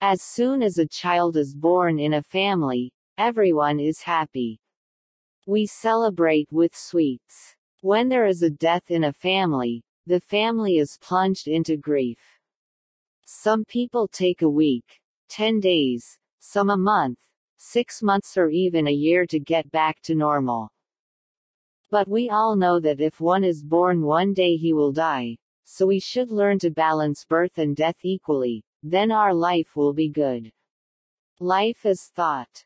As soon as a child is born in a family, everyone is happy. We celebrate with sweets. When there is a death in a family, the family is plunged into grief. Some people take a week, 10 days, some a month, six months or even a year to get back to normal. But we all know that if one is born one day he will die, so we should learn to balance birth and death equally, then our life will be good. Life is thought.